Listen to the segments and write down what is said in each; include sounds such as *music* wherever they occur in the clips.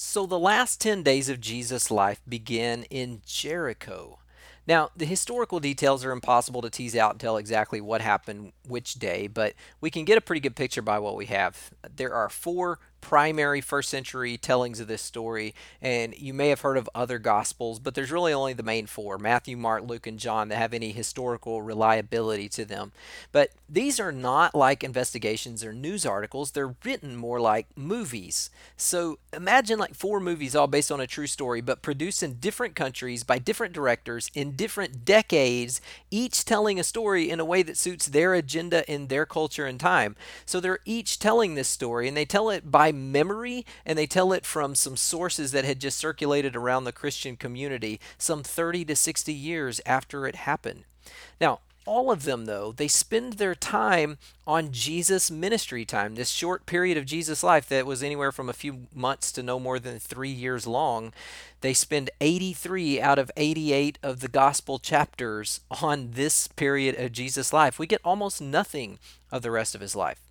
So the last 10 days of Jesus' life begin in Jericho. Now, the historical details are impossible to tease out and tell exactly what happened which day, but we can get a pretty good picture by what we have. There are four primary first century tellings of this story, and you may have heard of other gospels, but there's really only the main four Matthew, Mark, Luke, and John that have any historical reliability to them. But these are not like investigations or news articles, they're written more like movies. So imagine like four movies all based on a true story, but produced in different countries by different directors in different decades, each telling a story in a way that suits their agenda in their culture and time. So they're each telling this story, and they tell it by by memory, and they tell it from some sources that had just circulated around the Christian community some 30 to 60 years after it happened. Now, all of them, though, they spend their time on Jesus' ministry time, this short period of Jesus' life that was anywhere from a few months to no more than three years long. They spend 83 out of 88 of the gospel chapters on this period of Jesus' life. We get almost nothing of the rest of his life.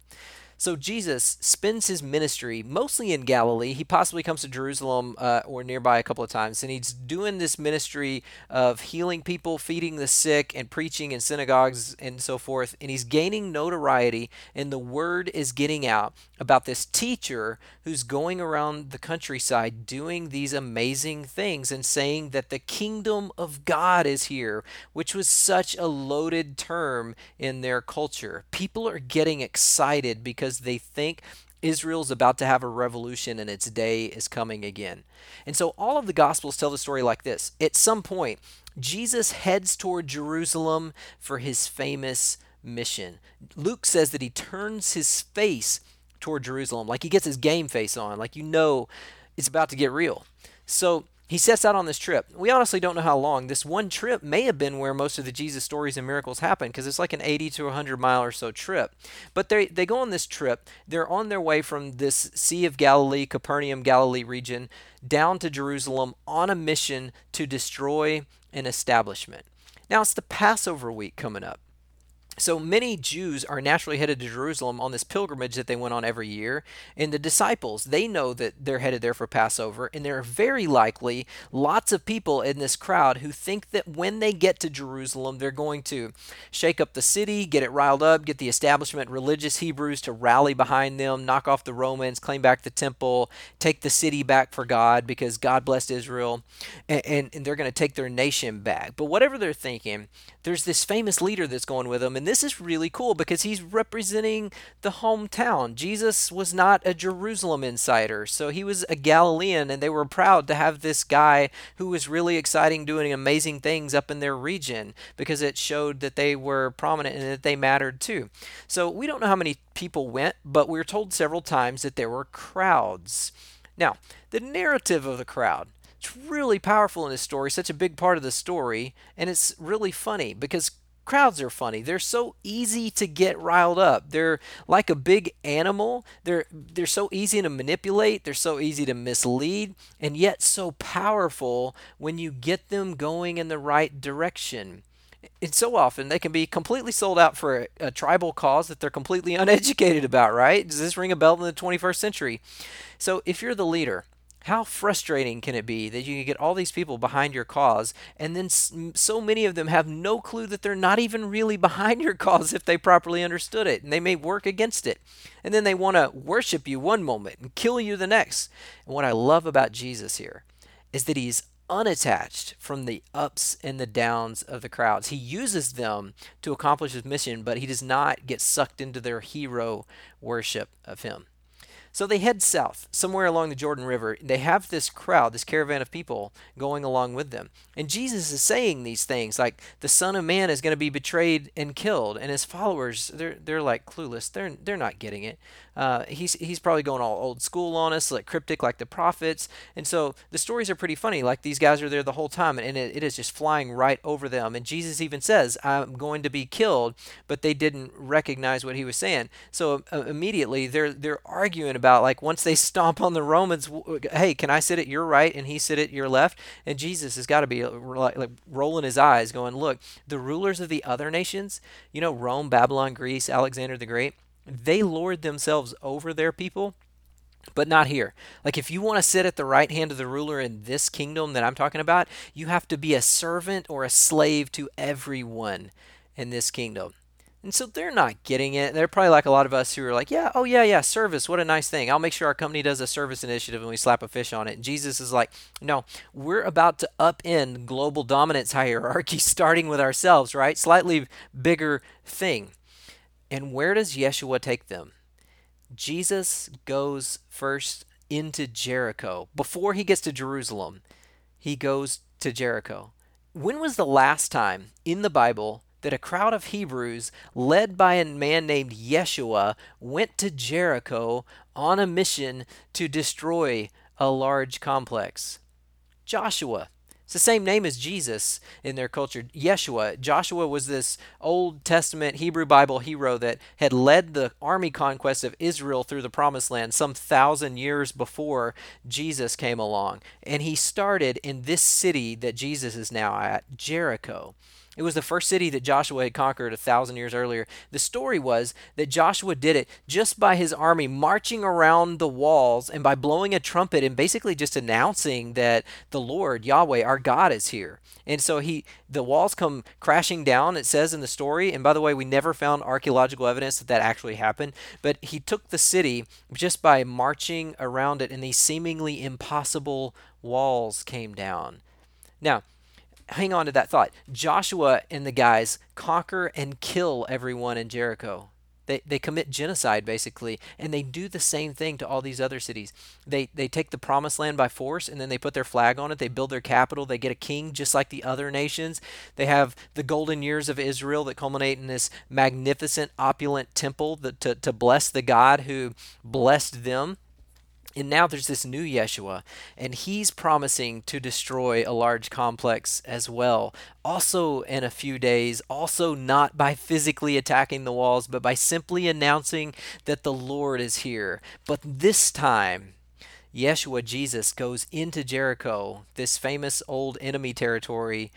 So Jesus spends his ministry mostly in Galilee. He possibly comes to Jerusalem uh, or nearby a couple of times, and he's doing this ministry of healing people, feeding the sick, and preaching in synagogues and so forth. And he's gaining notoriety, and the word is getting out about this teacher who's going around the countryside doing these amazing things and saying that the kingdom of God is here, which was such a loaded term in their culture. People are getting excited because they think Israel's about to have a revolution and its day is coming again. And so all of the Gospels tell the story like this. At some point, Jesus heads toward Jerusalem for his famous mission. Luke says that he turns his face toward Jerusalem, like he gets his game face on, like you know it's about to get real. So he sets out on this trip. We honestly don't know how long. This one trip may have been where most of the Jesus stories and miracles happen because it's like an 80 to 100 mile or so trip. But they, they go on this trip. They're on their way from this Sea of Galilee, Capernaum, Galilee region down to Jerusalem on a mission to destroy an establishment. Now it's the Passover week coming up. So many Jews are naturally headed to Jerusalem on this pilgrimage that they went on every year. And the disciples, they know that they're headed there for Passover. And there are very likely lots of people in this crowd who think that when they get to Jerusalem, they're going to shake up the city, get it riled up, get the establishment, religious Hebrews to rally behind them, knock off the Romans, claim back the temple, take the city back for God because God blessed Israel. And, and, and they're going to take their nation back. But whatever they're thinking, there's this famous leader that's going with them. And this is really cool because he's representing the hometown. Jesus was not a Jerusalem insider, so he was a Galilean, and they were proud to have this guy who was really exciting, doing amazing things up in their region because it showed that they were prominent and that they mattered too. So we don't know how many people went, but we are told several times that there were crowds. Now, the narrative of the crowd. It's really powerful in this story, such a big part of the story, and it's really funny because crowds are funny. They're so easy to get riled up. They're like a big animal. They're they're so easy to manipulate, they're so easy to mislead, and yet so powerful when you get them going in the right direction. And so often they can be completely sold out for a, a tribal cause that they're completely *laughs* uneducated about, right? Does this ring a bell in the 21st century? So if you're the leader, how frustrating can it be that you can get all these people behind your cause and then so many of them have no clue that they're not even really *laughs* behind your cause if they properly understood it and they may work against it. And then they want to worship you one moment and kill you the next. And what I love about Jesus here is that he's unattached from the ups and the downs of the crowds. He uses them to accomplish his mission, but he does not get sucked into their hero worship of him. So they head south, somewhere along the Jordan River. They have this crowd, this caravan of people going along with them. And Jesus is saying these things like the Son of Man is going to be betrayed and killed. And his followers, they're, they're like clueless. They're, they're not getting it. Uh, he's, he's probably going all old school on us, like cryptic, like the prophets. And so the stories are pretty funny. Like these guys are there the whole time, and it, it is just flying right over them. And Jesus even says, I'm going to be killed, but they didn't recognize what he was saying. So uh, immediately they're, they're arguing about, like, once they *laughs* stomp on the Romans, hey, can I sit at your right and he sit at your left? And Jesus has got to be uh, like, like rolling his eyes, going, look, the rulers of the other nations, you know, Rome, Babylon, Greece, Alexander the Great, they lord themselves over their people. But not here. Like, if you want to sit at the right hand of the ruler in this kingdom that I'm talking about, you have to be a servant or a slave to everyone in this kingdom. And so they're not getting it. They're probably like a lot of us who are like, yeah, oh, yeah, yeah, service. What a nice thing. I'll make sure our company does a service initiative and we slap a fish on it. And Jesus is like, no, we're about to upend global dominance hierarchy, *laughs* starting with ourselves, right? Slightly bigger thing. And where does Yeshua take them? Jesus goes first into Jericho. Before he gets to Jerusalem, he goes to Jericho. When was the last time in the Bible that a crowd of Hebrews, led by a man named Yeshua, went to Jericho on a mission to destroy a large complex? Joshua. It's the same name as Jesus in their culture, Yeshua. Joshua was this Old Testament Hebrew Bible hero that had led the army conquest of Israel through the promised land some thousand years before Jesus came along. And he started in this city that Jesus is now at, Jericho. It was the first city that Joshua had conquered a thousand years earlier. The story was that Joshua did it just by his army marching around the walls and by blowing a trumpet and basically just announcing that the Lord, Yahweh, our God, is here. And so he, the walls come crashing down. It says in the story. And by the way, we never found archaeological evidence that that actually happened. But he took the city just by marching around it, and these seemingly impossible walls came down. Now, hang on to that thought. Joshua and the guys conquer and kill everyone in Jericho. They, they commit genocide basically, and they do the same thing to all these other cities. They they take the promised land by force, and then they put their flag on it. They build their capital. They get a king just like the other nations. They have the golden years of Israel that culminate in this magnificent, opulent temple that, to to bless the God who blessed them. And now there's this new Yeshua, and he's promising to destroy a large complex as well. Also, in a few days, also not by physically attacking the walls, but by simply announcing that the Lord is here. But this time, Yeshua, Jesus, goes into Jericho, this famous old enemy territory,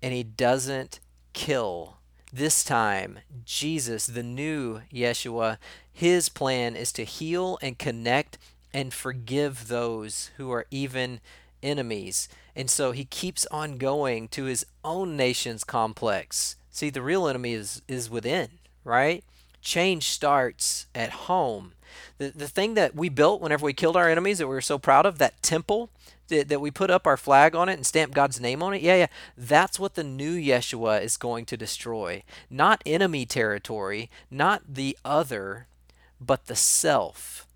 and he doesn't kill. This time, Jesus, the new Yeshua, his plan is to heal and connect and forgive those who are even enemies. And so he keeps on going to his own nation's complex. See, the real enemy is, is within, right? Change starts at home. The, the thing that we built whenever we killed our enemies that we were so proud of, that temple that, that we put up our flag on it and stamped God's name on it, yeah, yeah, that's what the new Yeshua is going to destroy. Not enemy territory, not the other, but the self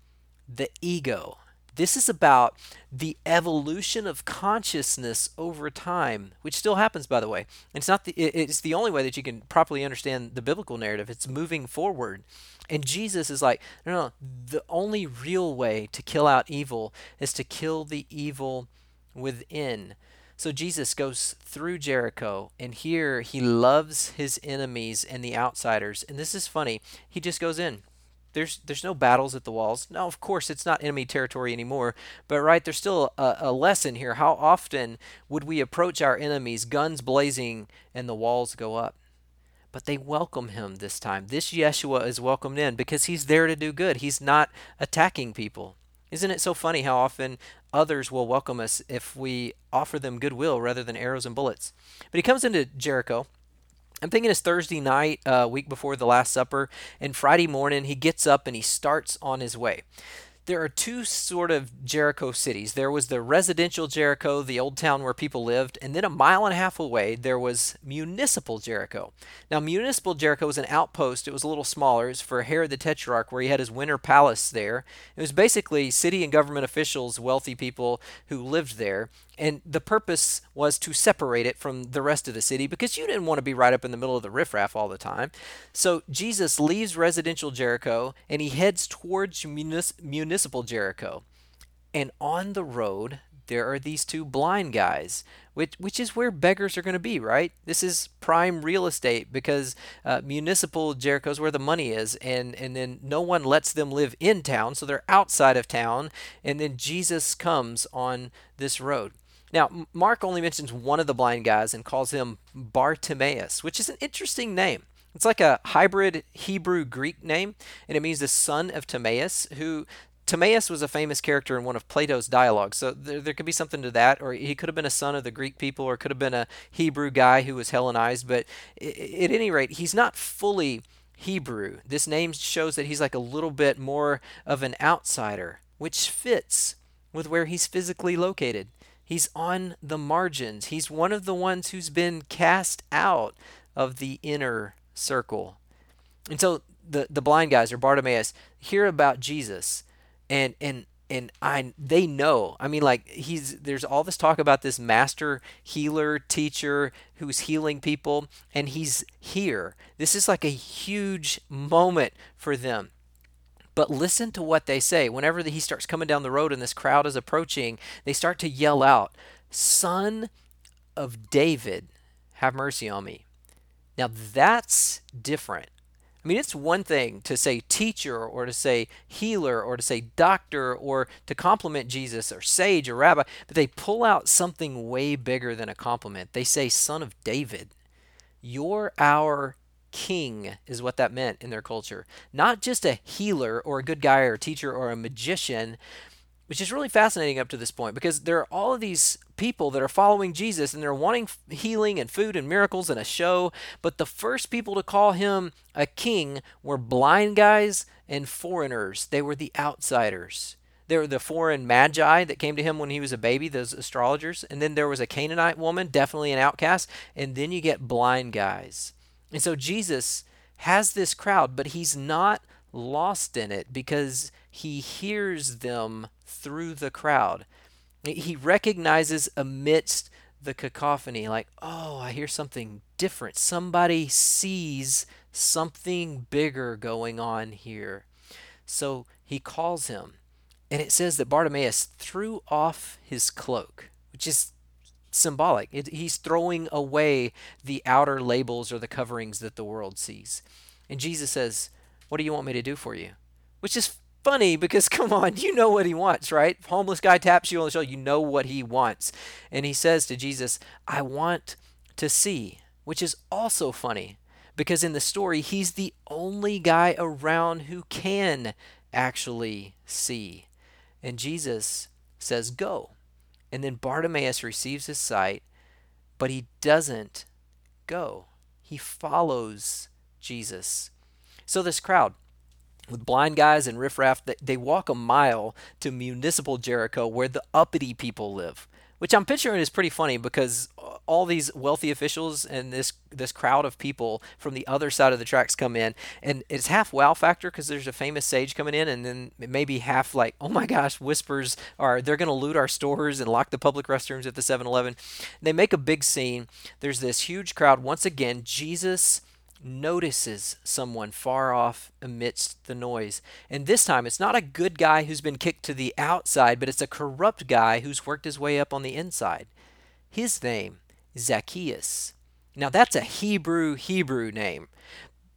the ego. This is about the evolution of consciousness over time, which still happens, by the way. It's not the, it's the only way that you can properly understand the biblical narrative. It's moving forward. And Jesus is like, no, no, the only real way to kill out evil is to kill the evil within. So Jesus goes through Jericho, and here he loves his enemies and the outsiders. And this is funny. He just goes in there's there's no battles at the walls. Now, of course, it's not enemy territory anymore, but right, there's still a, a lesson here. How often would we approach our enemies, guns blazing, and the walls go up? But they welcome him this time. This Yeshua is welcomed in because he's there to do good. He's not attacking people. Isn't it so funny how often others will welcome us if we offer them goodwill rather than arrows and bullets? But he comes into Jericho I'm thinking it's Thursday night, uh, week before the Last Supper, and Friday morning he gets up and he starts on his way there are two sort of Jericho cities. There was the residential Jericho, the old town where people lived, and then a mile and a half away there was municipal Jericho. Now, municipal Jericho was an outpost. It was a little smaller. It was for Herod the Tetrarch, where he had his winter palace there. It was basically city and government officials, wealthy people who lived there. And the purpose was to separate it from the rest of the city because you didn't want to be right up in the middle of the riffraff all the time. So Jesus leaves residential Jericho and he heads towards municipal Jericho. And on the road, there are these two blind guys, which which is where beggars are going to be, right? This is prime real estate because uh, municipal Jericho is where the money is, and and then no one lets them live in town, so they're outside of town, and then Jesus comes on this road. Now, Mark only mentions one of the blind guys and calls him Bartimaeus, which is an interesting name. It's like a hybrid Hebrew Greek name, and it means the son of Timaeus, who Timaeus was a famous character in one of Plato's dialogues, so there, there could be something to that, or he could have been a son of the Greek people, or could have been a Hebrew guy who was Hellenized. But at any rate, he's not fully Hebrew. This name shows that he's like a little bit more of an outsider, which fits with where he's physically located. He's on the margins. He's one of the ones who's been cast out of the inner circle. And so the, the blind guys or Bartimaeus hear about Jesus and and and I they know. I mean like he's there's all this talk about this master healer teacher who's healing people and he's here. This is like a huge moment for them. But listen to what they say. Whenever he starts coming down the road and this crowd is approaching, they start to yell out, Son of David, have mercy on me. Now that's different. I mean, it's one thing to say teacher or to say healer or to say doctor or to compliment Jesus or sage or rabbi, but they pull out something way bigger than a compliment. They say, Son of David, you're our king, is what that meant in their culture. Not just a healer or a good guy or a teacher or a magician, which is really fascinating up to this point because there are all of these people that are following Jesus and they're wanting healing and food and miracles and a show. But the first people to call him a king were blind guys and foreigners, they were the outsiders. There were the foreign magi that came to him when he was a baby, those astrologers. And then there was a Canaanite woman, definitely an outcast. And then you get blind guys. And so Jesus has this crowd, but he's not lost in it because he hears them through the crowd. He recognizes amidst the cacophony, like, oh, I hear something different. Somebody sees something bigger going on here. So he calls him. And it says that Bartimaeus threw off his cloak, which is symbolic. It, he's throwing away the outer labels or the coverings that the world sees. And Jesus says, What do you want me to do for you? Which is funny because *laughs* come on, you know what he wants, right? Homeless guy taps you on the shoulder, you know what he wants. And he says to Jesus, I want to see, which is also funny because in the story, he's the only guy around who can actually see. And Jesus says, Go. And then Bartimaeus receives his sight, but he doesn't go. He follows Jesus. So, this crowd, with blind guys and riffraff, they walk a mile to municipal Jericho where the uppity people live, which I'm picturing is pretty funny because all these wealthy officials and this this crowd of people from the other side of the tracks come in, and it's half wow factor because there's a famous sage coming in, and then maybe half like oh my gosh whispers are they're going to loot our stores and lock the public restrooms at the 7-Eleven. They make a big scene. There's this huge crowd once again. Jesus notices someone far off amidst the noise. And this time, it's not a good guy who's been kicked to the outside, but it's a corrupt guy who's worked his way up on the inside. His name Zacchaeus. Now, that's a Hebrew Hebrew name,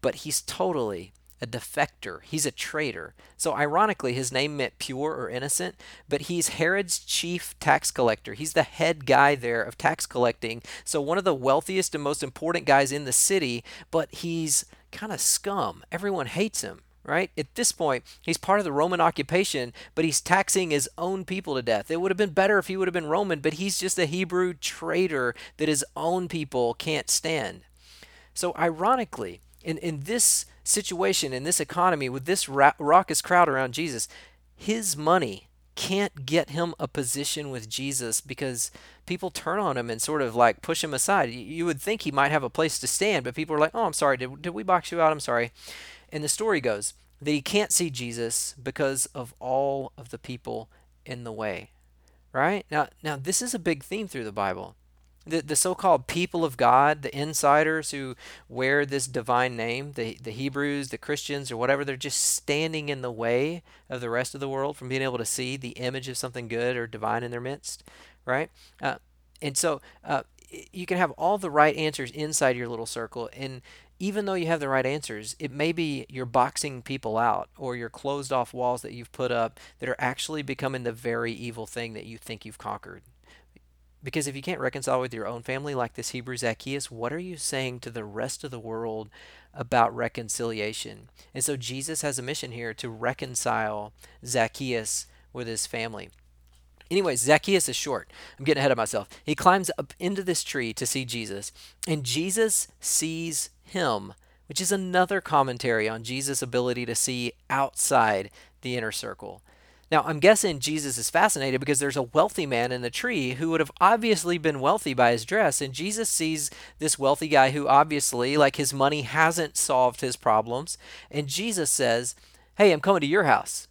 but he's totally a defector. He's a traitor. So, ironically, his name meant pure or innocent, but he's Herod's chief tax collector. He's the head guy there of tax collecting. So, one of the wealthiest and most important guys in the city, but he's kind of scum. Everyone hates him, right? At this point, he's part of the Roman occupation, but he's taxing his own people to death. It would have been better if he would have been Roman, but he's just a Hebrew traitor that his own people can't stand. So, ironically, in, in this situation, in this economy, with this ra- raucous crowd around Jesus, his money can't get him a position with Jesus because people turn on him and sort of like push him aside. You would think he might have a place to stand, but people are like, oh, I'm sorry, did, did we box you out? I'm sorry. And the story goes that he can't see Jesus because of all of the people in the way. Right? Now, now this is a big theme through the Bible the, the so-called people of God, the insiders who wear this divine name, the, the Hebrews, the Christians, or whatever, they're just standing in the way of the rest of the world from being able to see the image of something good or divine in their midst, right? Uh, and so uh, you can have all the right answers inside your little circle, and even though you have the right answers, it may be you're boxing people out or you're closed off walls that you've put up that are actually becoming the very evil thing that you think you've conquered Because if you can't reconcile with your own family like this Hebrew Zacchaeus, what are you saying to the rest of the world about reconciliation? And so Jesus has a mission here to reconcile Zacchaeus with his family. Anyways, Zacchaeus is short. I'm getting ahead of myself. He climbs up into this tree to see Jesus, and Jesus sees him, which is another commentary on Jesus' ability to see outside the inner circle. Now, I'm guessing Jesus is fascinated because there's a wealthy man in the tree who would have obviously been wealthy by his dress. And Jesus sees this wealthy guy who obviously, like his money, hasn't solved his problems. And Jesus says, Hey, I'm coming to your house,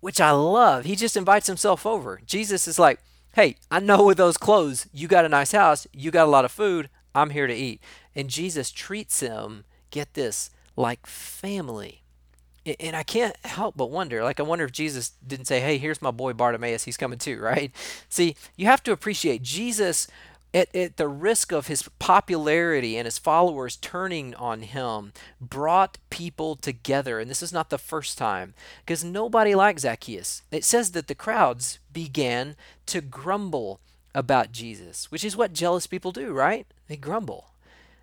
which I love. He just invites himself over. Jesus is like, Hey, I know with those clothes, you got a nice house, you got a lot of food, I'm here to eat. And Jesus treats him, get this, like family and I can't help but wonder like I wonder if Jesus didn't say hey here's my boy Bartimaeus he's coming too *laughs* right? See you have to appreciate Jesus at, at the risk of his popularity and his followers turning on him brought people together and this is not the first time because nobody liked Zacchaeus. It says that the crowds began to grumble about Jesus which is what jealous people do right? They grumble.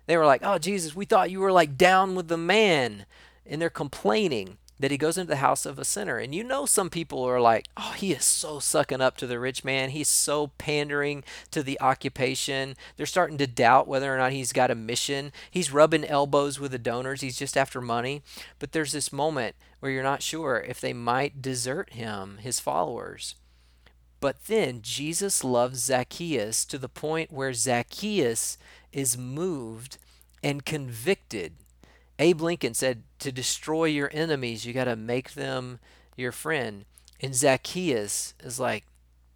They were like oh Jesus we thought you were like down with the man and they're complaining that he goes into the house of a sinner. And you know, some people are like, oh, he is so sucking up to the rich man. He's so pandering to the occupation. They're starting to doubt whether or not he's got a mission. He's rubbing elbows with the donors. He's just after money. But there's this moment where you're not sure if they might desert him, his followers. But then Jesus loves Zacchaeus to the point where Zacchaeus is moved and convicted Abe Lincoln said, To destroy your enemies, you got to make them your friend. And Zacchaeus is like,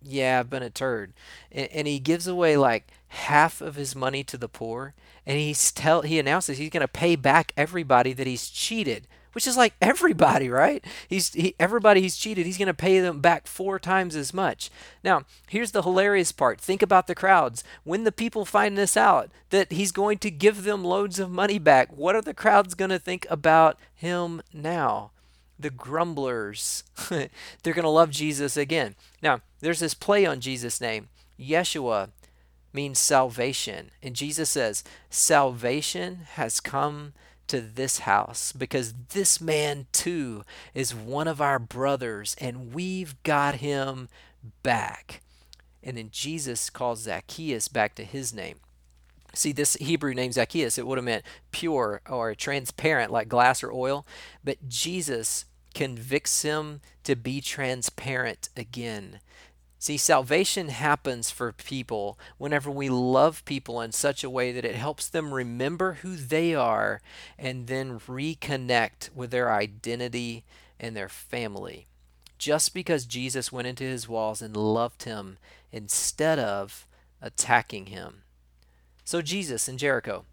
Yeah, I've been a turd. And, and he gives away like half of his money to the poor. And he's tell, he announces he's going to pay back everybody that he's cheated which is like everybody, right? He's he, everybody he's cheated, he's going to pay them back four times as much. Now, here's the hilarious part. Think about the crowds. When the people find this out that he's going to give them loads of money back, what are the crowds going to think about him now? The grumblers. *laughs* They're going to love Jesus again. Now, there's this play on Jesus' name. Yeshua means salvation. And Jesus says, Salvation has come to this house because this man too is one of our brothers and we've got him back. And then Jesus calls Zacchaeus back to his name. See, this Hebrew name Zacchaeus, it would have meant pure or transparent like glass or oil. But Jesus convicts him to be transparent again. See, salvation happens for people whenever we love people in such a way that it helps them remember who they are and then reconnect with their identity and their family. Just because Jesus went into his walls and loved him instead of attacking him. So, Jesus in Jericho,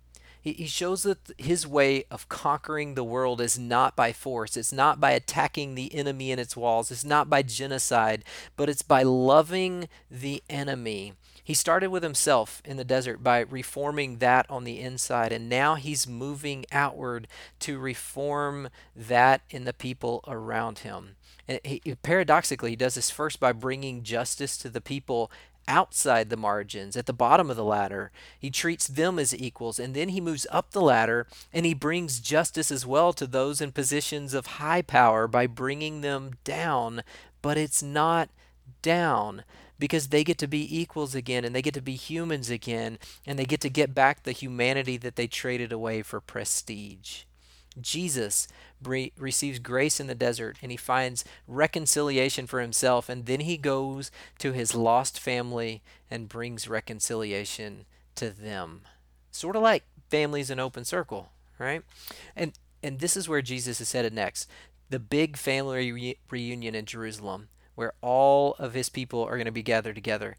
he, shows that his way of conquering the world is not by force. It's not by attacking the enemy in its walls. It's not by genocide, but it's by loving the enemy. He started with himself in the desert by reforming that on the inside, and now he's moving outward to reform that in the people around him. And he, paradoxically, he does this first by bringing justice to the people outside the margins, at the bottom of the ladder. He treats them as equals, and then he moves up the ladder and he brings justice as well to those in positions of high power by bringing them down. But it's not down because they get to be equals again and they get to be humans again and they get to get back the humanity that they traded away for prestige. Jesus bre- receives grace in the desert and he finds reconciliation for himself, and then he goes to his lost family and brings reconciliation to them. Sort of like families in open circle, right? And and this is where Jesus is headed next. The big family re- reunion in Jerusalem, where all of his people are going to be gathered together.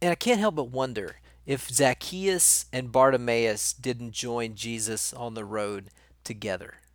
And I can't help but wonder if Zacchaeus and Bartimaeus didn't join Jesus on the road together.